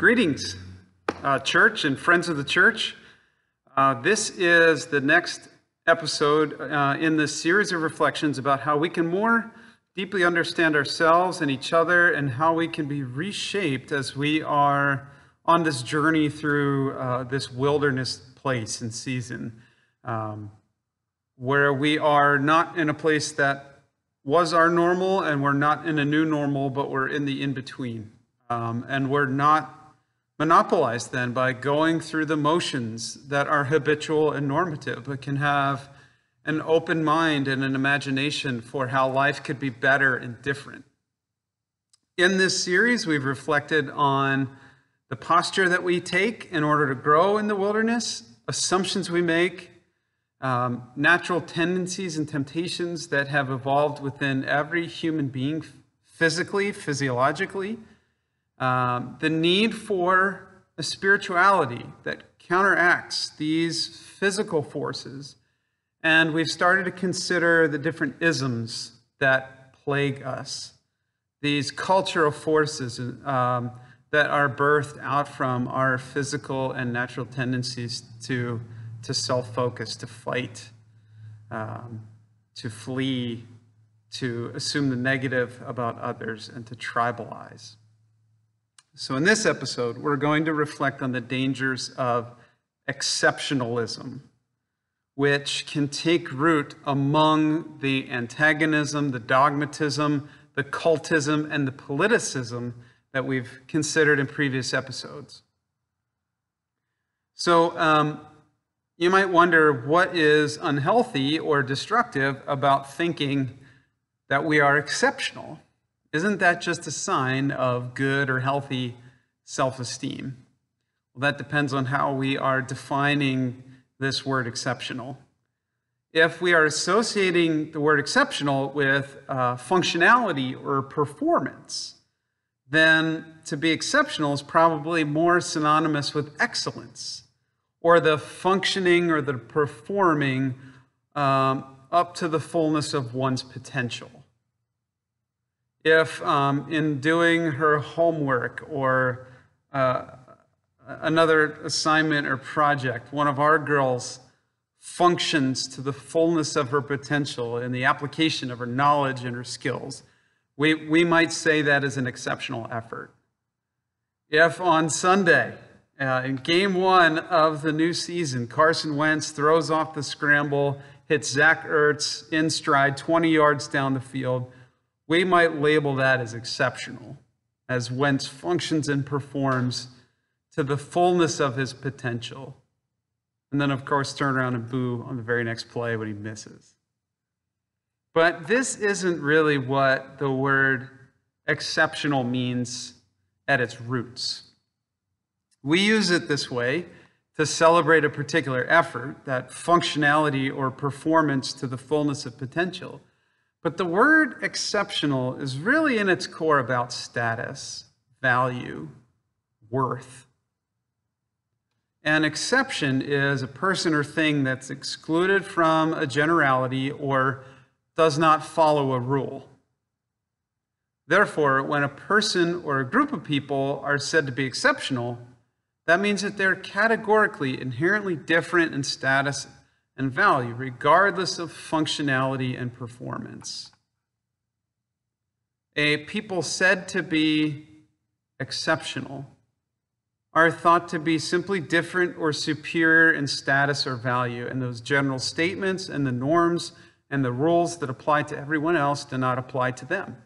Greetings, uh, church and friends of the church. Uh, this is the next episode uh, in this series of reflections about how we can more deeply understand ourselves and each other and how we can be reshaped as we are on this journey through uh, this wilderness place and season um, where we are not in a place that was our normal and we're not in a new normal, but we're in the in between. Um, and we're not monopolized then by going through the motions that are habitual and normative, but can have an open mind and an imagination for how life could be better and different. In this series, we've reflected on the posture that we take in order to grow in the wilderness, assumptions we make, um, natural tendencies and temptations that have evolved within every human being physically, physiologically, um, the need for a spirituality that counteracts these physical forces. And we've started to consider the different isms that plague us, these cultural forces um, that are birthed out from our physical and natural tendencies to, to self focus, to fight, um, to flee, to assume the negative about others, and to tribalize. So, in this episode, we're going to reflect on the dangers of exceptionalism, which can take root among the antagonism, the dogmatism, the cultism, and the politicism that we've considered in previous episodes. So, um, you might wonder what is unhealthy or destructive about thinking that we are exceptional. Isn't that just a sign of good or healthy self esteem? Well, that depends on how we are defining this word exceptional. If we are associating the word exceptional with uh, functionality or performance, then to be exceptional is probably more synonymous with excellence or the functioning or the performing um, up to the fullness of one's potential if um, in doing her homework or uh, another assignment or project, one of our girls functions to the fullness of her potential in the application of her knowledge and her skills, we, we might say that is an exceptional effort. If on Sunday, uh, in game one of the new season, Carson Wentz throws off the scramble, hits Zach Ertz in stride 20 yards down the field, we might label that as exceptional, as Wentz functions and performs to the fullness of his potential. And then, of course, turn around and boo on the very next play when he misses. But this isn't really what the word exceptional means at its roots. We use it this way to celebrate a particular effort, that functionality or performance to the fullness of potential. But the word exceptional is really in its core about status, value, worth. An exception is a person or thing that's excluded from a generality or does not follow a rule. Therefore, when a person or a group of people are said to be exceptional, that means that they're categorically inherently different in status and value, regardless of functionality and performance. A people said to be exceptional are thought to be simply different or superior in status or value, and those general statements and the norms and the rules that apply to everyone else do not apply to them.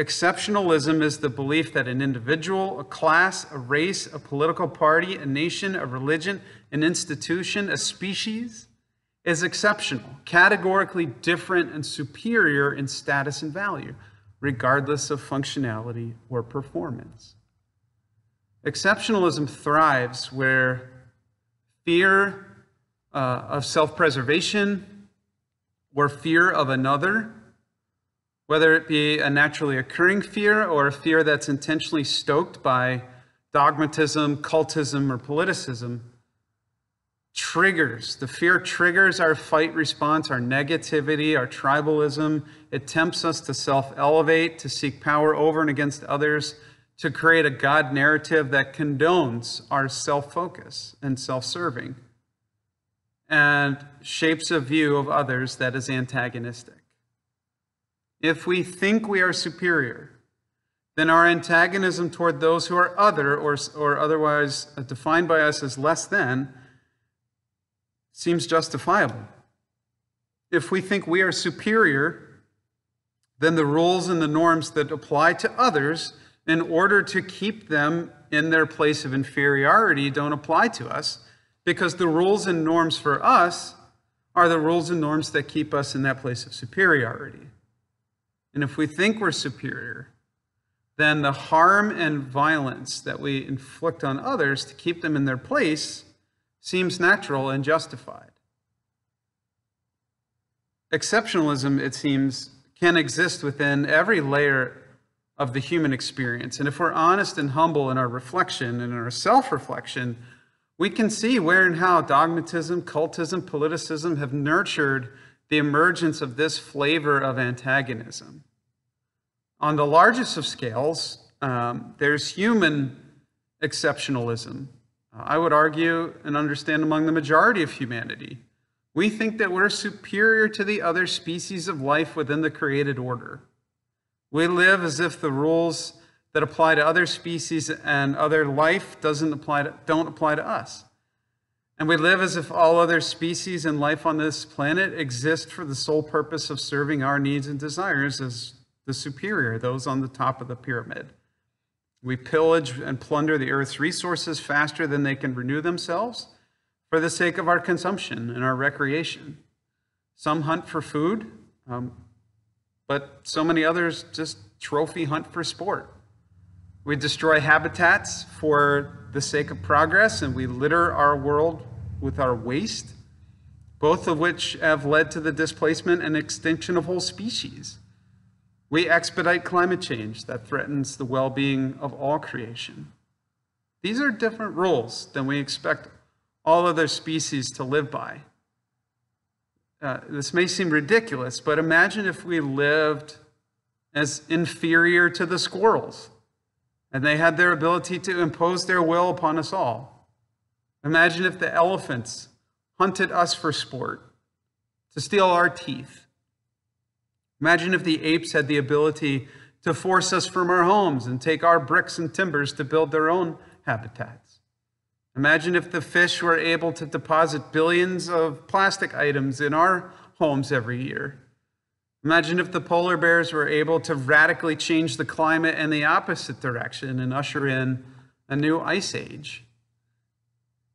Exceptionalism is the belief that an individual, a class, a race, a political party, a nation, a religion, an institution, a species is exceptional, categorically different and superior in status and value, regardless of functionality or performance. Exceptionalism thrives where fear uh, of self preservation or fear of another whether it be a naturally occurring fear or a fear that's intentionally stoked by dogmatism, cultism, or politicism, triggers. The fear triggers our fight response, our negativity, our tribalism. It tempts us to self elevate, to seek power over and against others, to create a God narrative that condones our self focus and self serving and shapes a view of others that is antagonistic. If we think we are superior, then our antagonism toward those who are other or, or otherwise defined by us as less than seems justifiable. If we think we are superior, then the rules and the norms that apply to others in order to keep them in their place of inferiority don't apply to us because the rules and norms for us are the rules and norms that keep us in that place of superiority. And if we think we're superior, then the harm and violence that we inflict on others to keep them in their place seems natural and justified. Exceptionalism, it seems, can exist within every layer of the human experience. And if we're honest and humble in our reflection and in our self reflection, we can see where and how dogmatism, cultism, politicism have nurtured the emergence of this flavor of antagonism. On the largest of scales, um, there's human exceptionalism. I would argue and understand among the majority of humanity. We think that we're superior to the other species of life within the created order. We live as if the rules that apply to other species and other life doesn't apply to, don't apply to us. And we live as if all other species and life on this planet exist for the sole purpose of serving our needs and desires as the superior, those on the top of the pyramid. We pillage and plunder the earth's resources faster than they can renew themselves for the sake of our consumption and our recreation. Some hunt for food, um, but so many others just trophy hunt for sport. We destroy habitats for the sake of progress, and we litter our world with our waste, both of which have led to the displacement and extinction of whole species. We expedite climate change that threatens the well being of all creation. These are different rules than we expect all other species to live by. Uh, this may seem ridiculous, but imagine if we lived as inferior to the squirrels and they had their ability to impose their will upon us all. Imagine if the elephants hunted us for sport, to steal our teeth. Imagine if the apes had the ability to force us from our homes and take our bricks and timbers to build their own habitats. Imagine if the fish were able to deposit billions of plastic items in our homes every year. Imagine if the polar bears were able to radically change the climate in the opposite direction and usher in a new ice age.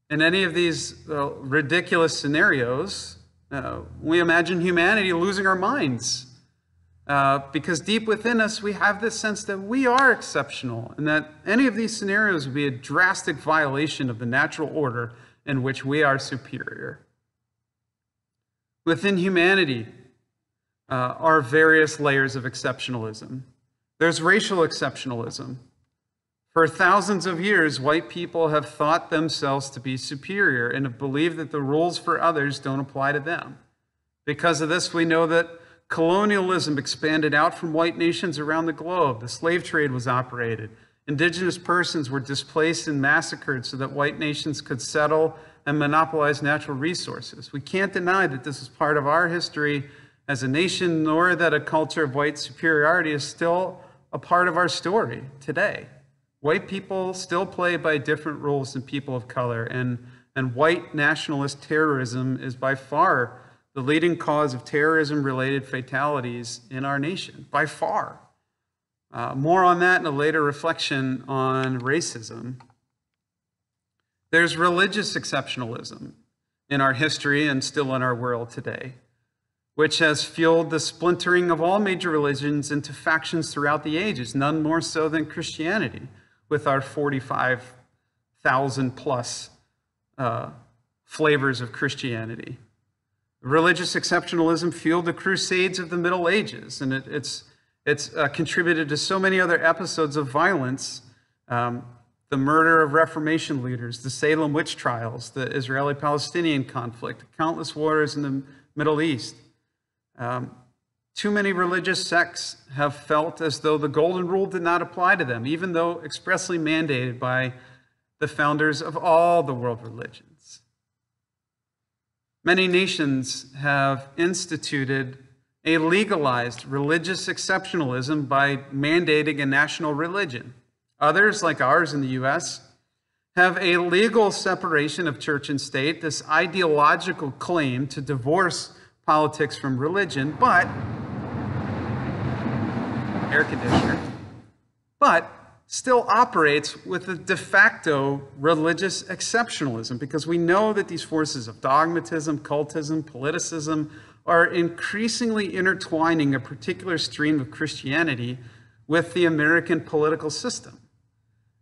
In any of these uh, ridiculous scenarios, uh, we imagine humanity losing our minds. Uh, because deep within us, we have this sense that we are exceptional and that any of these scenarios would be a drastic violation of the natural order in which we are superior. Within humanity, uh, are various layers of exceptionalism. There's racial exceptionalism. For thousands of years, white people have thought themselves to be superior and have believed that the rules for others don't apply to them. Because of this, we know that colonialism expanded out from white nations around the globe. The slave trade was operated. Indigenous persons were displaced and massacred so that white nations could settle and monopolize natural resources. We can't deny that this is part of our history as a nation, nor that a culture of white superiority is still a part of our story today. White people still play by different rules than people of color, and, and white nationalist terrorism is by far the leading cause of terrorism related fatalities in our nation, by far. Uh, more on that in a later reflection on racism. There's religious exceptionalism in our history and still in our world today which has fueled the splintering of all major religions into factions throughout the ages, none more so than Christianity, with our 45,000 plus uh, flavors of Christianity. Religious exceptionalism fueled the Crusades of the Middle Ages, and it, it's, it's uh, contributed to so many other episodes of violence um, the murder of Reformation leaders, the Salem witch trials, the Israeli Palestinian conflict, countless wars in the Middle East. Um, Too many religious sects have felt as though the golden rule did not apply to them, even though expressly mandated by the founders of all the world religions. Many nations have instituted a legalized religious exceptionalism by mandating a national religion. Others, like ours in the US, have a legal separation of church and state, this ideological claim to divorce politics from religion, but air conditioner, but still operates with a de facto religious exceptionalism because we know that these forces of dogmatism, cultism, politicism are increasingly intertwining a particular stream of Christianity with the American political system.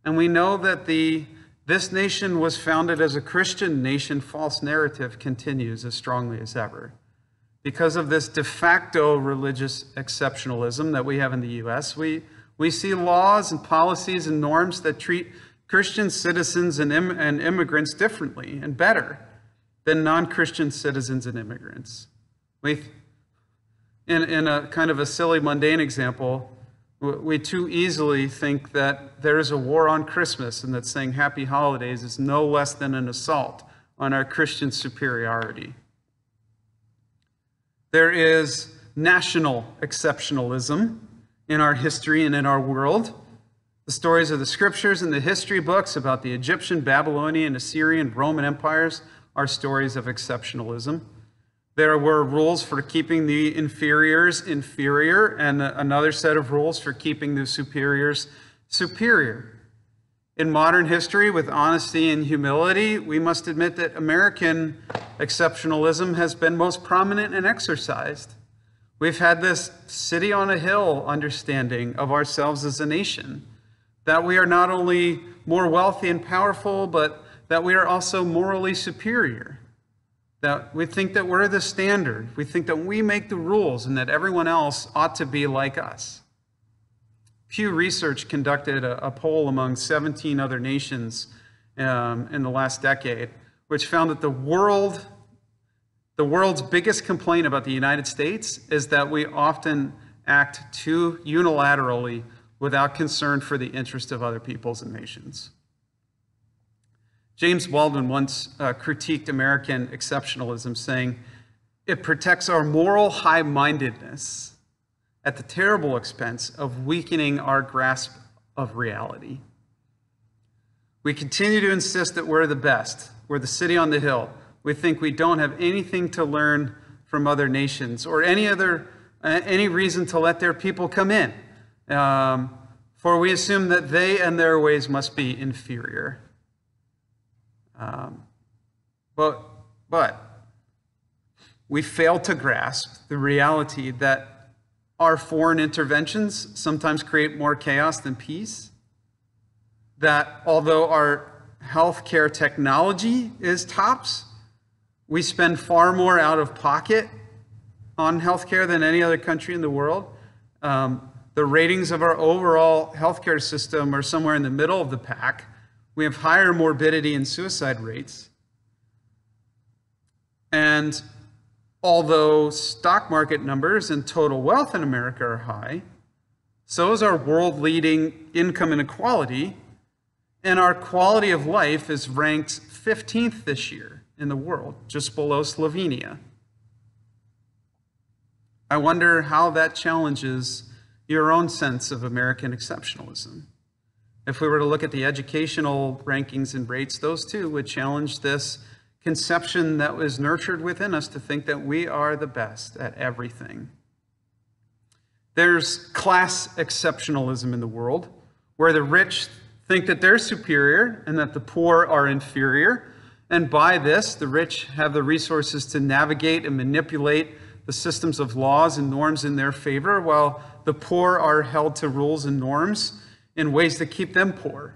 And we know that the this nation was founded as a Christian nation false narrative continues as strongly as ever. Because of this de facto religious exceptionalism that we have in the US, we, we see laws and policies and norms that treat Christian citizens and, Im- and immigrants differently and better than non Christian citizens and immigrants. We, in, in a kind of a silly, mundane example, we too easily think that there is a war on Christmas and that saying happy holidays is no less than an assault on our Christian superiority. There is national exceptionalism in our history and in our world. The stories of the scriptures and the history books about the Egyptian, Babylonian, Assyrian, Roman empires are stories of exceptionalism. There were rules for keeping the inferiors inferior, and another set of rules for keeping the superiors superior. In modern history, with honesty and humility, we must admit that American exceptionalism has been most prominent and exercised. We've had this city on a hill understanding of ourselves as a nation, that we are not only more wealthy and powerful, but that we are also morally superior that we think that we're the standard. We think that we make the rules and that everyone else ought to be like us. Pew Research conducted a, a poll among 17 other nations um, in the last decade, which found that the world, the world's biggest complaint about the United States is that we often act too unilaterally without concern for the interest of other peoples and nations. James Baldwin once uh, critiqued American exceptionalism, saying, It protects our moral high mindedness at the terrible expense of weakening our grasp of reality. We continue to insist that we're the best, we're the city on the hill. We think we don't have anything to learn from other nations or any other uh, any reason to let their people come in. Um, for we assume that they and their ways must be inferior. Um, but, but we fail to grasp the reality that our foreign interventions sometimes create more chaos than peace. That although our healthcare technology is tops, we spend far more out of pocket on healthcare than any other country in the world. Um, the ratings of our overall healthcare system are somewhere in the middle of the pack. We have higher morbidity and suicide rates. And although stock market numbers and total wealth in America are high, so is our world leading income inequality, and our quality of life is ranked 15th this year in the world, just below Slovenia. I wonder how that challenges your own sense of American exceptionalism. If we were to look at the educational rankings and rates, those too would challenge this conception that was nurtured within us to think that we are the best at everything. There's class exceptionalism in the world, where the rich think that they're superior and that the poor are inferior. And by this, the rich have the resources to navigate and manipulate the systems of laws and norms in their favor, while the poor are held to rules and norms in ways that keep them poor.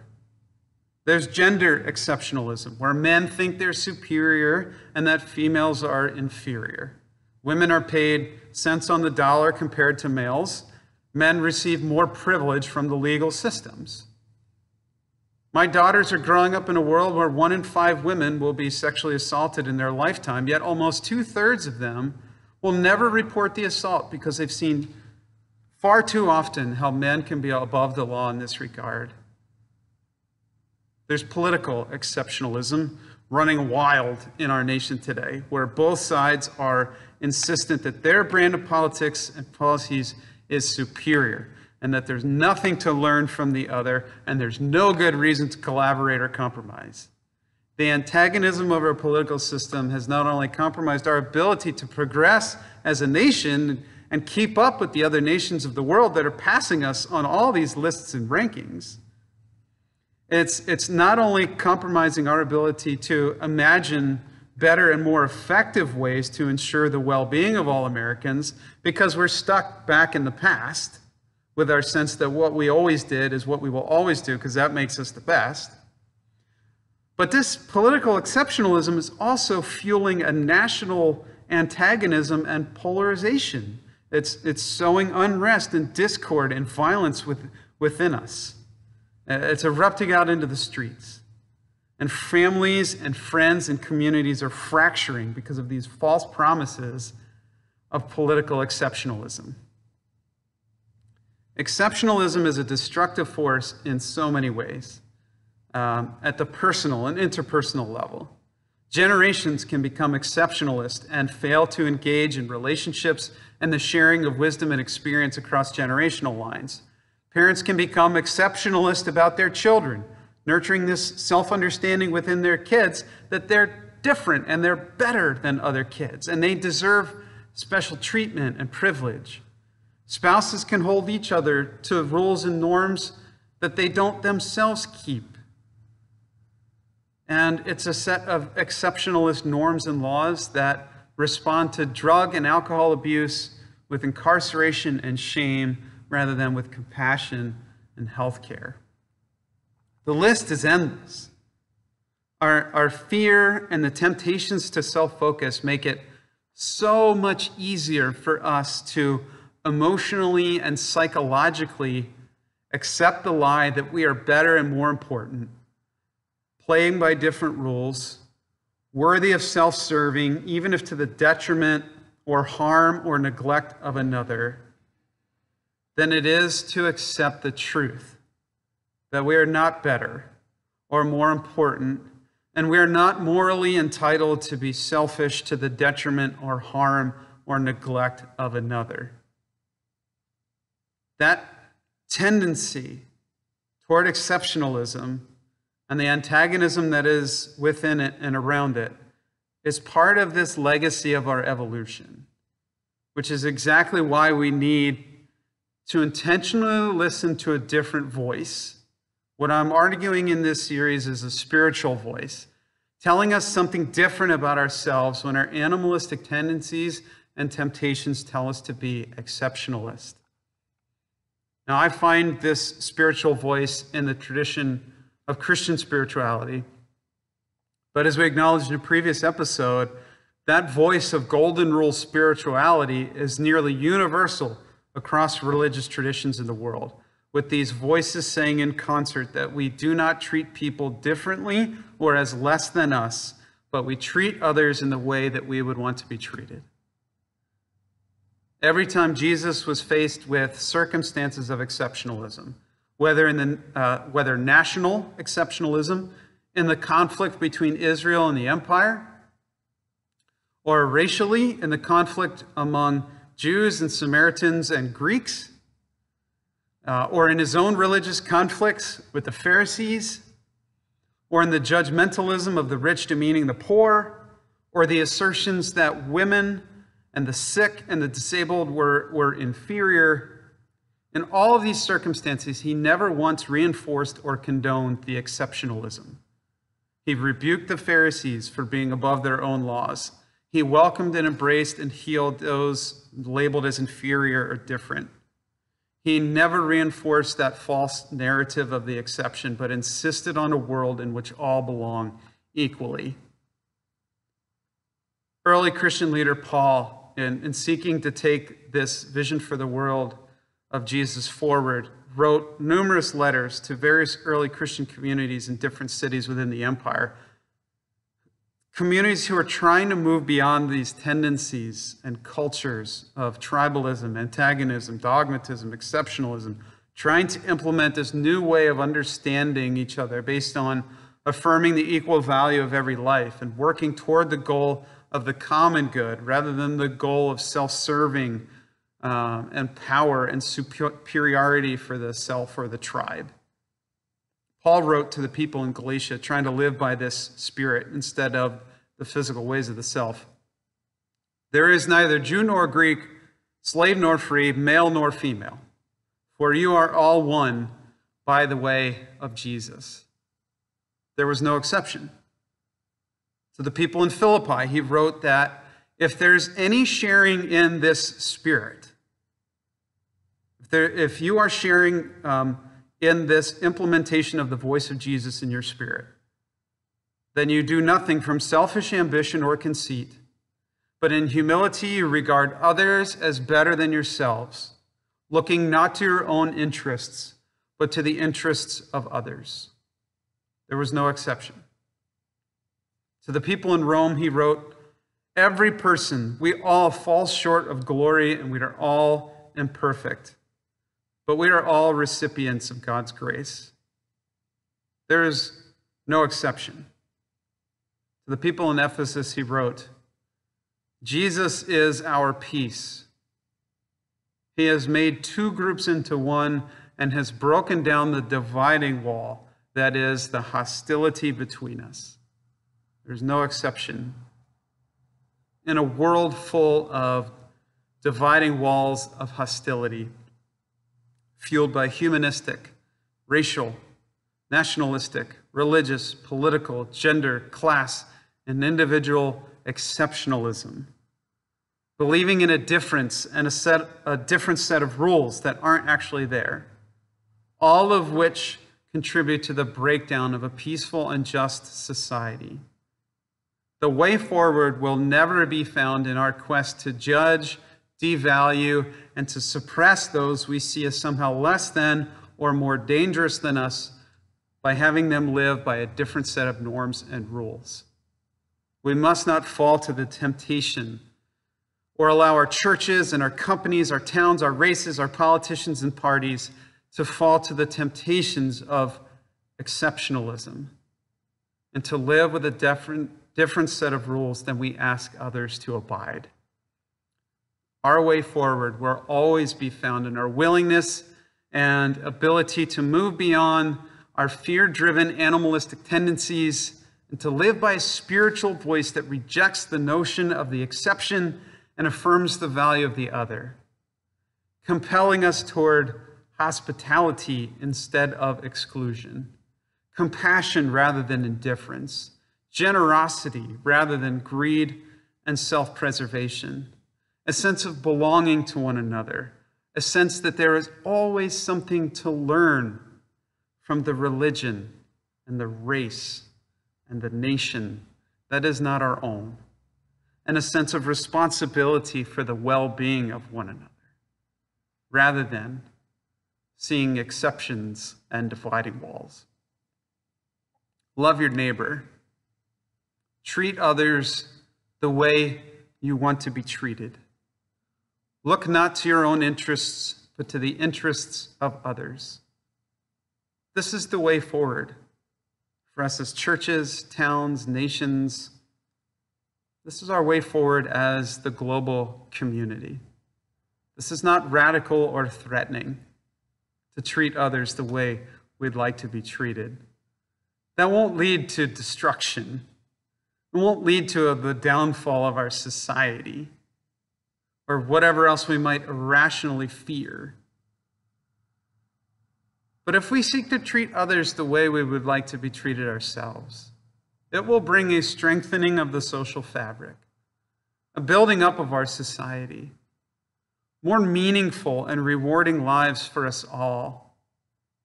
There's gender exceptionalism, where men think they're superior and that females are inferior. Women are paid cents on the dollar compared to males. Men receive more privilege from the legal systems. My daughters are growing up in a world where one in five women will be sexually assaulted in their lifetime, yet almost two thirds of them will never report the assault because they've seen far too often how men can be above the law in this regard. There's political exceptionalism running wild in our nation today, where both sides are insistent that their brand of politics and policies is superior and that there's nothing to learn from the other and there's no good reason to collaborate or compromise. The antagonism of our political system has not only compromised our ability to progress as a nation and keep up with the other nations of the world that are passing us on all these lists and rankings, it's, it's not only compromising our ability to imagine better and more effective ways to ensure the well being of all Americans because we're stuck back in the past with our sense that what we always did is what we will always do because that makes us the best. But this political exceptionalism is also fueling a national antagonism and polarization. It's, it's sowing unrest and discord and violence with, within us. Uh, it's erupting out into the streets. And families and friends and communities are fracturing because of these false promises of political exceptionalism. Exceptionalism is a destructive force in so many ways um, at the personal and interpersonal level. Generations can become exceptionalist and fail to engage in relationships and the sharing of wisdom and experience across generational lines. Parents can become exceptionalist about their children, nurturing this self understanding within their kids that they're different and they're better than other kids and they deserve special treatment and privilege. Spouses can hold each other to rules and norms that they don't themselves keep and it's a set of exceptionalist norms and laws that respond to drug and alcohol abuse with incarceration and shame rather than with compassion and health care. The list is endless. Our, our fear and the temptations to self focus make it so much easier for us to emotionally and psychologically accept the lie that we are better and more important playing by different rules, worthy of self serving, even if to the detriment or harm or neglect of another, than it is to accept the truth that we are not better or more important, and we are not morally entitled to be selfish to the detriment or harm or neglect of another. That tendency toward exceptionalism and the antagonism that is within it and around it is part of this legacy of our evolution, which is exactly why we need to intentionally listen to a different voice. What I'm arguing in this series is a spiritual voice, telling us something different about ourselves when our animalistic tendencies and temptations tell us to be exceptionalist. Now, I find this spiritual voice in the tradition of Christian spirituality. But as we acknowledged in a previous episode, that voice of golden rule spirituality is nearly universal across religious traditions in the world, with these voices saying in concert that we do not treat people differently or as less than us, but we treat others in the way that we would want to be treated. Every time Jesus was faced with circumstances of exceptionalism, whether, in the, uh, whether national exceptionalism in the conflict between Israel and the empire, or racially in the conflict among Jews and Samaritans and Greeks, uh, or in his own religious conflicts with the Pharisees, or in the judgmentalism of the rich demeaning the poor, or the assertions that women and the sick and the disabled were, were inferior in all of these circumstances, he never once reinforced or condoned the exceptionalism. He rebuked the Pharisees for being above their own laws. He welcomed and embraced and healed those labeled as inferior or different. He never reinforced that false narrative of the exception, but insisted on a world in which all belong equally. Early Christian leader Paul, in seeking to take this vision for the world of Jesus forward, wrote numerous letters to various early Christian communities in different cities within the empire, communities who are trying to move beyond these tendencies and cultures of tribalism, antagonism, dogmatism, exceptionalism, trying to implement this new way of understanding each other based on affirming the equal value of every life and working toward the goal of the common good rather than the goal of self serving um, and power and superiority for the self or the tribe. Paul wrote to the people in Galatia trying to live by this spirit instead of the physical ways of the self. There is neither Jew nor Greek, slave nor free, male nor female, for you are all one by the way of Jesus. There was no exception. To the people in Philippi, he wrote that if there's any sharing in this spirit, if, there, if you are sharing um, in this implementation of the voice of Jesus in your spirit, then you do nothing from selfish ambition or conceit, but in humility you regard others as better than yourselves, looking not to your own interests, but to the interests of others. There was no exception. To the people in Rome, he wrote, Every person, we all fall short of glory and we are all imperfect, but we are all recipients of God's grace. There is no exception. To the people in Ephesus, he wrote, Jesus is our peace. He has made two groups into one and has broken down the dividing wall, that is, the hostility between us. There's no exception. In a world full of dividing walls of hostility, fueled by humanistic, racial, nationalistic, religious, political, gender, class, and individual exceptionalism, believing in a difference and a, set, a different set of rules that aren't actually there, all of which contribute to the breakdown of a peaceful and just society. The way forward will never be found in our quest to judge, devalue, and to suppress those we see as somehow less than or more dangerous than us by having them live by a different set of norms and rules. We must not fall to the temptation or allow our churches and our companies, our towns, our races, our politicians and parties to fall to the temptations of exceptionalism and to live with a different, different set of rules than we ask others to abide. Our way forward will always be found in our willingness and ability to move beyond our fear driven animalistic tendencies, and to live by a spiritual voice that rejects the notion of the exception and affirms the value of the other, compelling us toward hospitality instead of exclusion, compassion rather than indifference, generosity rather than greed and self preservation, a sense of belonging to one another, a sense that there is always something to learn from the religion and the race and the nation that is not our own, and a sense of responsibility for the well being of one another, rather than seeing exceptions and dividing walls. Love your neighbor. Treat others the way you want to be treated. Look not to your own interests, but to the interests of others. This is the way forward for us as churches, towns, nations. This is our way forward as the global community. This is not radical or threatening to treat others the way we'd like to be treated. That won't lead to destruction. It won't lead to the downfall of our society or whatever else we might irrationally fear. But if we seek to treat others the way we would like to be treated ourselves, it will bring a strengthening of the social fabric, a building up of our society, more meaningful and rewarding lives for us all,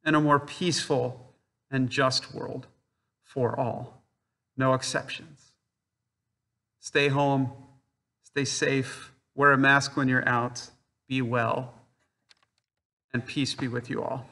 and a more peaceful and just world for all, no exceptions. Stay home, stay safe, wear a mask when you're out, be well, and peace be with you all.